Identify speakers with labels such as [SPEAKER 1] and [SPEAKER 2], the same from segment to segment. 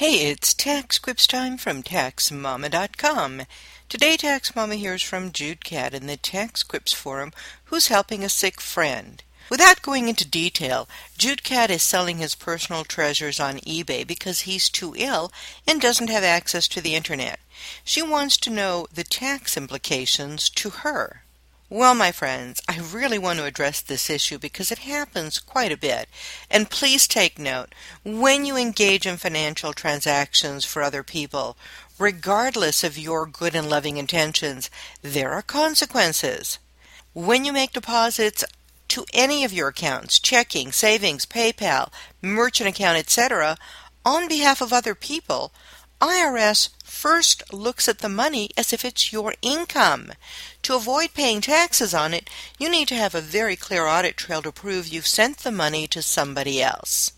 [SPEAKER 1] Hey, it's TaxQuips time from TaxMama.com. Today, TaxMama hears from Judecat in the TaxQuips forum who's helping a sick friend. Without going into detail, Judecat is selling his personal treasures on eBay because he's too ill and doesn't have access to the internet. She wants to know the tax implications to her. Well, my friends, I really want to address this issue because it happens quite a bit. And please take note when you engage in financial transactions for other people, regardless of your good and loving intentions, there are consequences. When you make deposits to any of your accounts, checking, savings, PayPal, merchant account, etc., on behalf of other people, IRS first looks at the money as if it's your income. To avoid paying taxes on it, you need to have a very clear audit trail to prove you've sent the money to somebody else.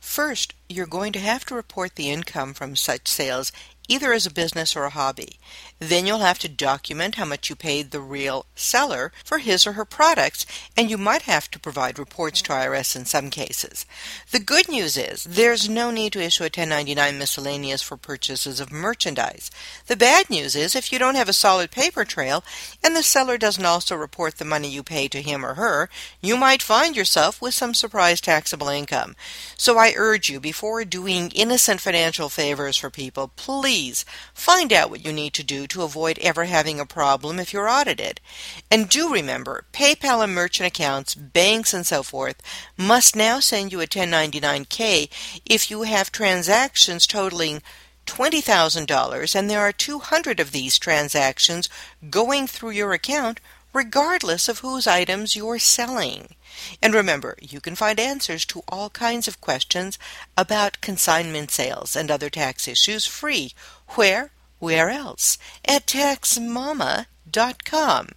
[SPEAKER 1] First, you're going to have to report the income from such sales either as a business or a hobby. Then you'll have to document how much you paid the real seller for his or her products, and you might have to provide reports to IRS in some cases. The good news is there's no need to issue a 1099 miscellaneous for purchases of merchandise. The bad news is if you don't have a solid paper trail and the seller doesn't also report the money you pay to him or her, you might find yourself with some surprise taxable income. So I urge you before doing innocent financial favors for people, please please find out what you need to do to avoid ever having a problem if you're audited. And do remember, PayPal and merchant accounts, banks, and so forth must now send you a 1099K if you have transactions totaling $20,000 and there are 200 of these transactions going through your account regardless of whose items you're selling. And remember, you can find answers to all kinds of questions about consignment sales and other tax issues free. Where? Where else? At taxmama.com.